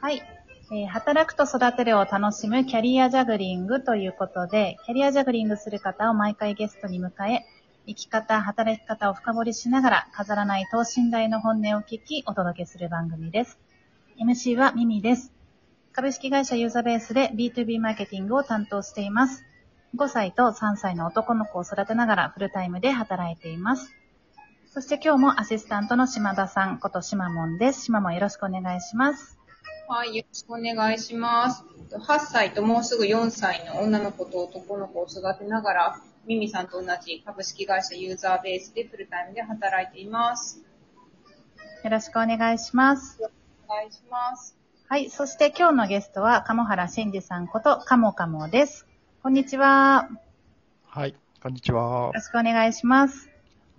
はい。えー働くと育てるを楽しむキャリアジャグリングということで、キャリアジャグリングする方を毎回ゲストに迎え、生き方、働き方を深掘りしながら、飾らない等身大の本音を聞き、お届けする番組です。MC はミミです。株式会社ユーザベースで B2B マーケティングを担当しています。5歳と3歳の男の子を育てながらフルタイムで働いています。そして今日もアシスタントの島田さんこと島門です。島門よろしくお願いします。はい、よろしくお願いします。8歳ともうすぐ4歳の女の子と男の子を育てながら、ミミさんと同じ株式会社ユーザーベースでフルタイムで働いています。よろしくお願いします。お願いします。はい。そして今日のゲストは、鴨原真二さんこと、カモカモです。こんにちは。よはい、こんにちは。ろしくお願いします。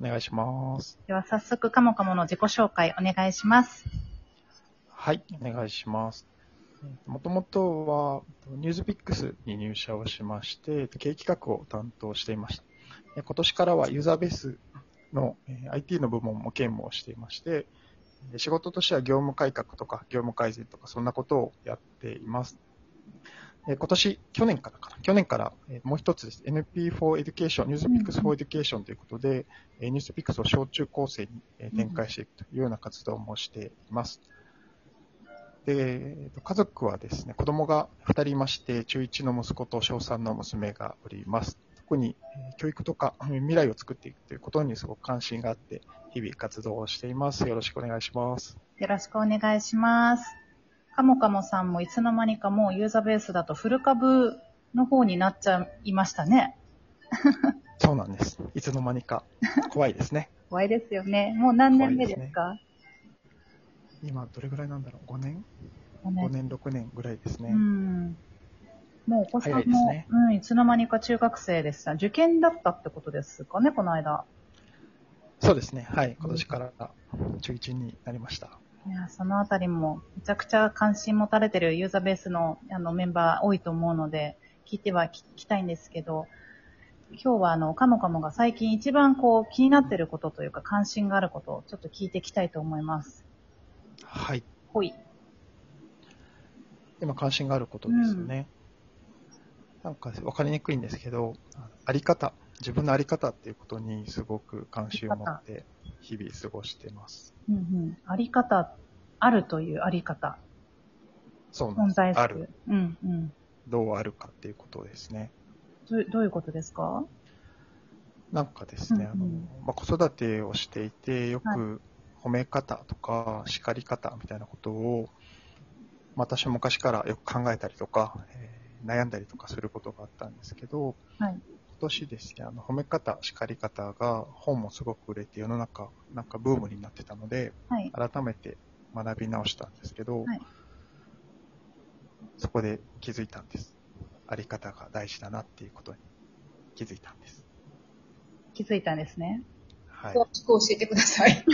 お願いします。では早速、カモカモの自己紹介お願いします。はい、お願いします。もともとは、ニュースピックスに入社をしまして、経営企画を担当していました。今年からはユーザーベースの IT の部門も兼務をしていまして、仕事としては業務改革とか業務改善とかそんなことをやっています。今年、去年からかな、去年からもう一つです。NP for Education、ニュースピックス for Education ということで、えニュースピックスを小中高生に展開していくというような活動もしています。で、えーと家族はですね、子供が2人いまして、中1の息子と小3の娘がおります。特にえー教育とかえー未来を作っていくということにすごく関心があって、日々活動をしています。よろしくお願いします。よろしくお願いします。カモカモさんもいつの間にかもうユーザーベースだとフル株の方になっちゃいましたね。そうなんです。いつの間にか。怖いですね。怖いですよね。もう何年目ですか？今、どれぐらいなんだろう ?5 年？5 ?5 年、6年ぐらいですね。うん。もうお子さんも、早いねうん、いつの間にか中学生でした。受験だったってことですかね、この間。そうですね。はい。今年から中1になりました。いや、そのあたりも、めちゃくちゃ関心持たれてるユーザーベースのあのメンバー多いと思うので、聞いては聞きたいんですけど、今日はあの、カモカモが最近一番こう気になってることというか関心があることをちょっと聞いていきたいと思います。はい。ほい。今関心があることですよね。なんか分かりにくいんですけど、ああり方、自分のあり方っていうことにすごく関心を持って日々過ごしています。うんうん。あり方、あるというあり方。そうなんです。存在。ある。うんうん。どうあるかっていうことですね。どうどういうことですか？なんかですね、うんうんあのまあ、子育てをしていて、よはいく褒め方とか叱り方みたいなことを、まあ私も昔からよく考えたりとか、えー悩んだりとかすることがあったんですけど、はい。今年ですね、あの褒め方、叱り方が本もすごく売れて世の中、なんかブームになってたので、はい。改めて学び直したんですけど、はいそこで気づいたんです。あり方が大事だなっていうことに気づいたんです。気づいたんですね。はい。詳しく教えてください。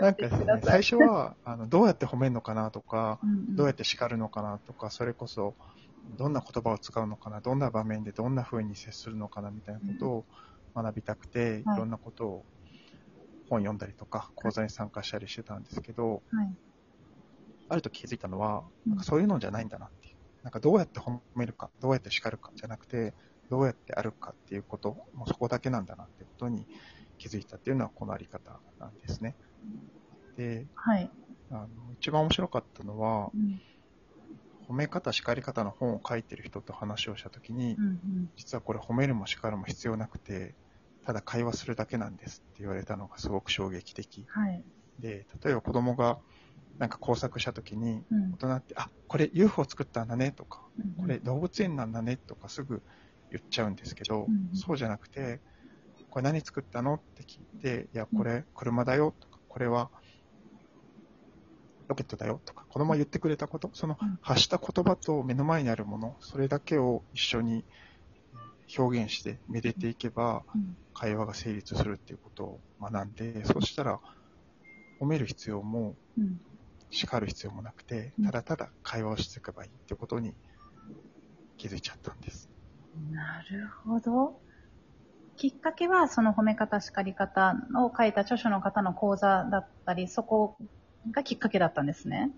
なんかですね、最初は、あの、どうやって褒めるのかなとか、どうやっって叱るのかなとか、それこそ、どんな言葉を使うのかな、どんな場面でどんな風に接するのかなみたいなことを学びたくて、いはいろんなことを本読んだりとか、講座に参加したりしてたんですけど、はい。あると気づいたのは、うんなんかそういうのじゃないんだなっていう。なんかどうやって褒めるか、どうやって叱るかじゃなくて、どうやってあるかっていうこと、もうそこだけなんだなってことに気づいたっていうのはこのあり方なんですね。で、はい。あの一番面白かったのはう、ん。褒め方、叱り方の本を書いてる人と話をしたときに、うんうん。実はこれ褒めるも叱るも必要なくて、ただ会話するだけなんですって言われたのがすごく衝撃的はい。で、例えば子供がなんか工作したときに、うん大人って、あ、これ UFO 作ったんだねとか、うんこれ動物園なんだねとかすぐ言っちゃうんですけど、うんそうじゃなくて、これ何作ったの？って聞いて、いや、これ車だよとか、これはロケットだよとか、子供が言ってくれたこと、そのうん。発した言葉と目の前にあるもの、それだけを一緒に表現してめでていけば、うん。会話が成立するっていうことを学んで、そうしたら、褒める必要もうん。叱る必要もなくてうん、ただただ会話をしていけばいいってことに気づいちゃったんです。なるほど。きっかけは、その褒め方、叱り方を書いた著書の方の講座だったり、そこがきっかけだったんですね。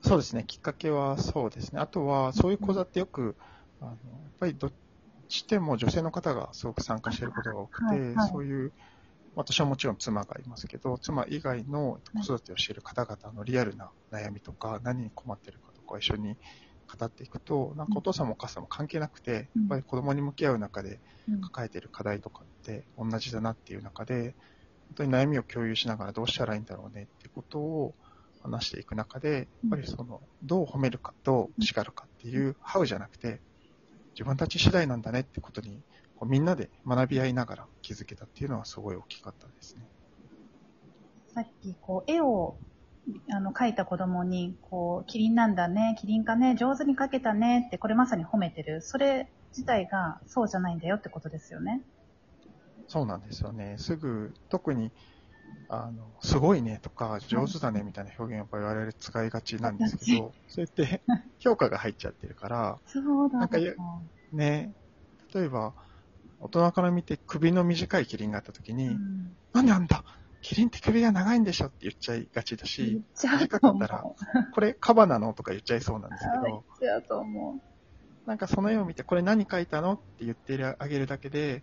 そうですね、きっかけはそうですね。あとは、そういう講座ってよく、あのやっぱりどっちでも女性の方がすごく参加していることが多くて、はいはいそういう、私はもちろん妻がいますけど、妻以外の子育てをしている方々のリアルな悩みとか、何に困っているかとかを一緒に語っていくと、なんかお父さんもお母さんも関係なくて、やうん。っぱり子供に向き合う中でうん。抱えている課題とかって同じだなっていう中で、本当に悩みを共有しながらどうしたらいいんだろうねっていうことを話していく中で、やっぱりその、どう褒めるか、どう叱るかっていう、ハウじゃなくて、自分たち次第なんだねってことに、こうみんなで学び合いながら気づけたっていうのはすごい大きかったですね。さっき、こう、絵を、あの、描いた子供に、こう、キリンなんだね、キリンかね、上手に描けたねって、これまさに褒めてる。それ自体がそうじゃないんだよってことですよね。そうなんですよね。すぐ、特に、あの、すごいねとか、上手だねみたいな表現をやっぱり我々使いがちなんですけど、そうやって評価が入っちゃってるから、そうだなんかゆね、例えば、大人から見て首の短いキリンがあった時に、うんなんであんだ？キリンって首が長いんでしょって言っちゃいがちだし、短。かったら、これカバなのとか言っちゃいそうなんですけ言っど、ちゃうと思う。なんかその絵を見て、これ何書いたのって言ってあげるだけで、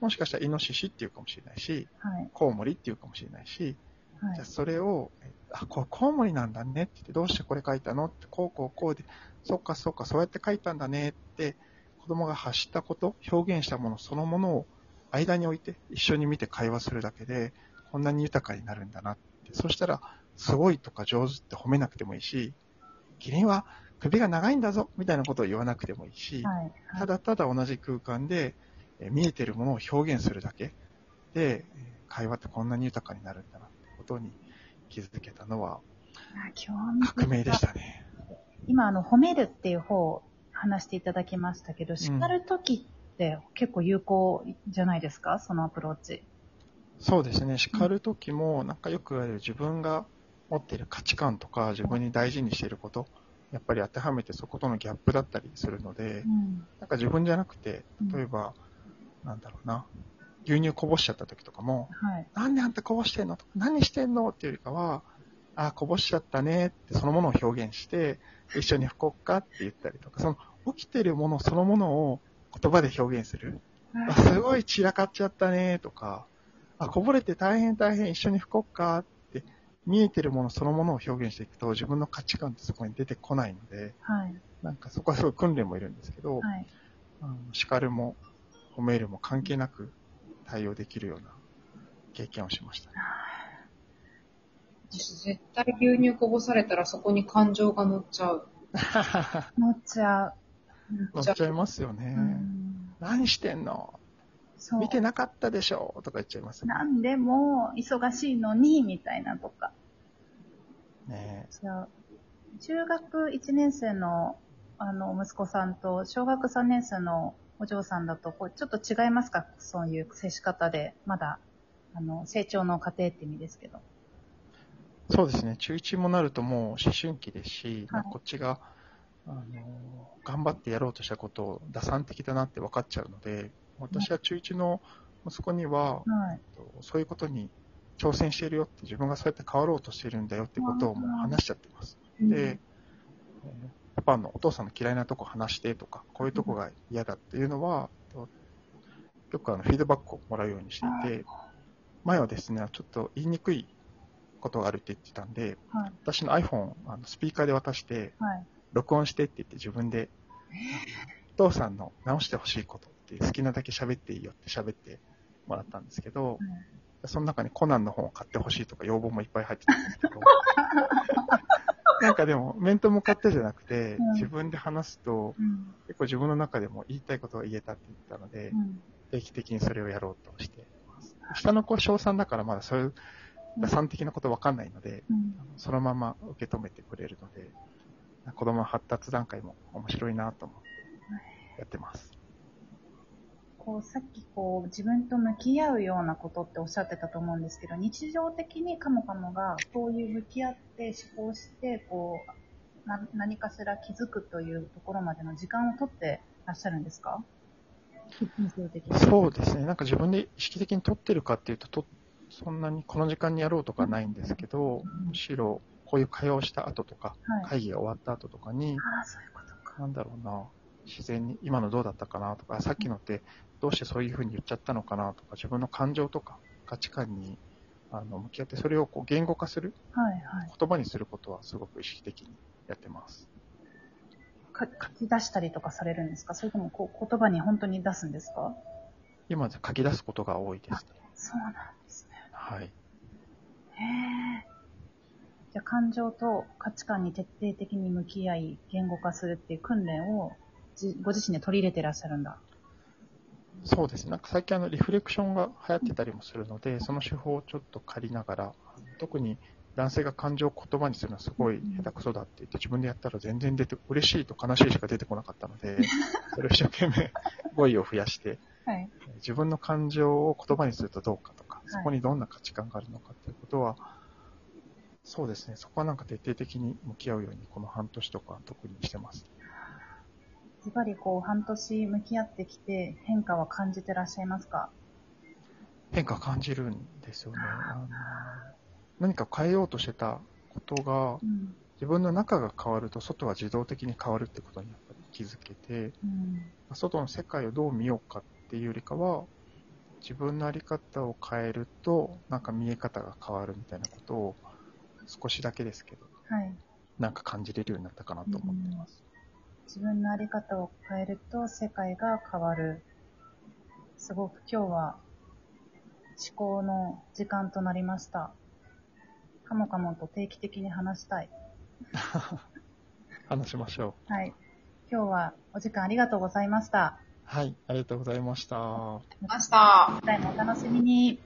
もしかしたらイノシシっていうかもしれないし、はい。コウモリっていうかもしれないし、はいじゃあ。それを、えあ、これコウモリなんだねって言って、どうしてこれ書いたのって、こうこうこうで、そっかそっか、そうやって書いたんだねって、子供が発したこと、表現したものそのものを間に置いて、一緒に見て会話するだけで、こんなに豊かになるんだなって。そしたら、すごいとか上手って褒めなくてもいいし、キリンは首が長いんだぞみたいなことを言わなくてもいいし、はい。ただただ同じ空間で、えー見えてるものを表現するだけで、えー会話ってこんなに豊かになるんだなってことに気づけたのは革命でしたね。今、あの、褒めるっていう方を話していただきましたけど、叱るときって結構有効じゃないですか？そのアプローチ。そうですね。叱るときも、なんかよく言われる自分が持っている価値観とか自分に大事にしていること、やっぱり当てはめてそことのギャップだったりするので、うん。なんか自分じゃなくて、例えば、なんだろうな、牛乳こぼしちゃった時とかも、はい。なんであんたこぼしてんのとか、何してんのっていうよりかは、あ、こぼしちゃったねってそのものを表現して、一緒に吹こっかって言ったりとか、その起きてるものそのものを言葉で表現する。あ、すごい散らかっちゃったねとか、あ、こぼれて大変大変一緒に吹こっかって、見えてるものそのものを表現していくと自分の価値観ってそこに出てこないので、はい。なんかそこはすごい訓練もいるんですけど、はい。あの叱るも褒めるも関係なく対応できるような経験をしましたね。私絶対牛乳こぼされたらそこに感情が 乗っちゃう。乗っちゃう。乗っちゃいますよね。うん何してんの？見てなかったでしょとか言っちゃいますよなんでも、忙しいのに、みたいなとか。ね。中学1年生の、あの、息子さんと、小学3年生のお嬢さんだと、こう、ちょっと違いますか？そういう接し方で、まだ、あの、成長の過程って意味ですけど。そうですね。中1もなるともう思春期ですし、はいこっちが、あの、頑張ってやろうとしたことを打算的だなって分かっちゃうので、私は中1の息子には、はい。そういうことに挑戦しているよって、自分がそうやって変わろうとしてるんだよってことをもう話しちゃってます。で、えーパパのお父さんの嫌いなとこ話してとか、こういうとこが嫌だっていうのは、とよくあのフィードバックをもらうようにしていて、前はですね、ちょっと言いにくいことがあるって言ってたんで、はい。私の iPhone、あのスピーカーで渡して、はい。録音してって言って自分で、お父さんの直してほしいことって好きなだけ喋っていいよって喋ってもらったんですけど、その中にコナンの本を買ってほしいとか要望もいっぱい入ってたんですけど、なんかでも面と向かってじゃなくてうん、自分で話すと、うん。結構自分の中でも言いたいことが言えたって言ったのでう、ん。定期的にそれをやろうとしています。下の子は小3だからまだそういう打算的なことわかんないので、うん。そのまま受け止めてくれるので、子供の発達段階も面白いなと思ってやってます。こう、さっきこう、自分と向き合うようなことっておっしゃってたと思うんですけど、日常的にカモカモがそういう向き合って思考して、こう、な何かしら気づくというところまでの時間をとってらっしゃるんですか？そうですね。なんか自分で意識的に取ってるかっていうと、とそんなにこの時間にやろうとかないんですけど、むしろこういう会話をした後とか、はい。会議が終わった後とかに、ああ、そういうことか。なんだろうな、自然に、今のどうだったかなとか、さっきのってどうしてそういうふうに言っちゃったのかなとか、自分の感情とか価値観にあの向き合って、それをこう言語化する、はいはい。言葉にすることはすごく意識的にやってます。か書き出したりとかされるんですか？それともこう言葉に本当に出すんですか？今じゃ書き出すことが多いですね。そうなんですね。はい。へえ。じゃあ感情と価値観に徹底的に向き合い、言語化するっていう訓練をじご自身で取り入れてらっしゃるんだ。そうですね。なんか最近あのリフレクションが流行ってたりもするので、その手法をちょっと借りながら、特に男性が感情を言葉にするのはすごい下手くそだって言って、自分でやったら全然出て、嬉しいと悲しいしか出てこなかったので、それを一生懸命語彙を増やして、はい。自分の感情を言葉にするとどうかとか、いそこにどんな価値観があるのかっていうことは、そうですね、そこはなんか徹底的に向き合うように、この半年とか特にしてます。ズバリこう半年向き合ってきて変化は感じてらっしゃいますか？変化を感じるんですよね。何か変えようとしてたことが、うん。自分の中が変わると外は自動的に変わるってことにやっぱり気づけて、うん。外の世界をどう見ようかっていうよりかは、自分のあり方を変えると、なんか見え方が変わるみたいなことを少しだけですけど、はい。なんか感じれるようになったかなと思ってます。自分のあり方を変えると世界が変わる。すごく今日は思考の時間となりました。カモカモと定期的に話したい。話しましょう。はい。今日はお時間ありがとうございました。はい、ありがとうございました。ました。次回もお楽しみに。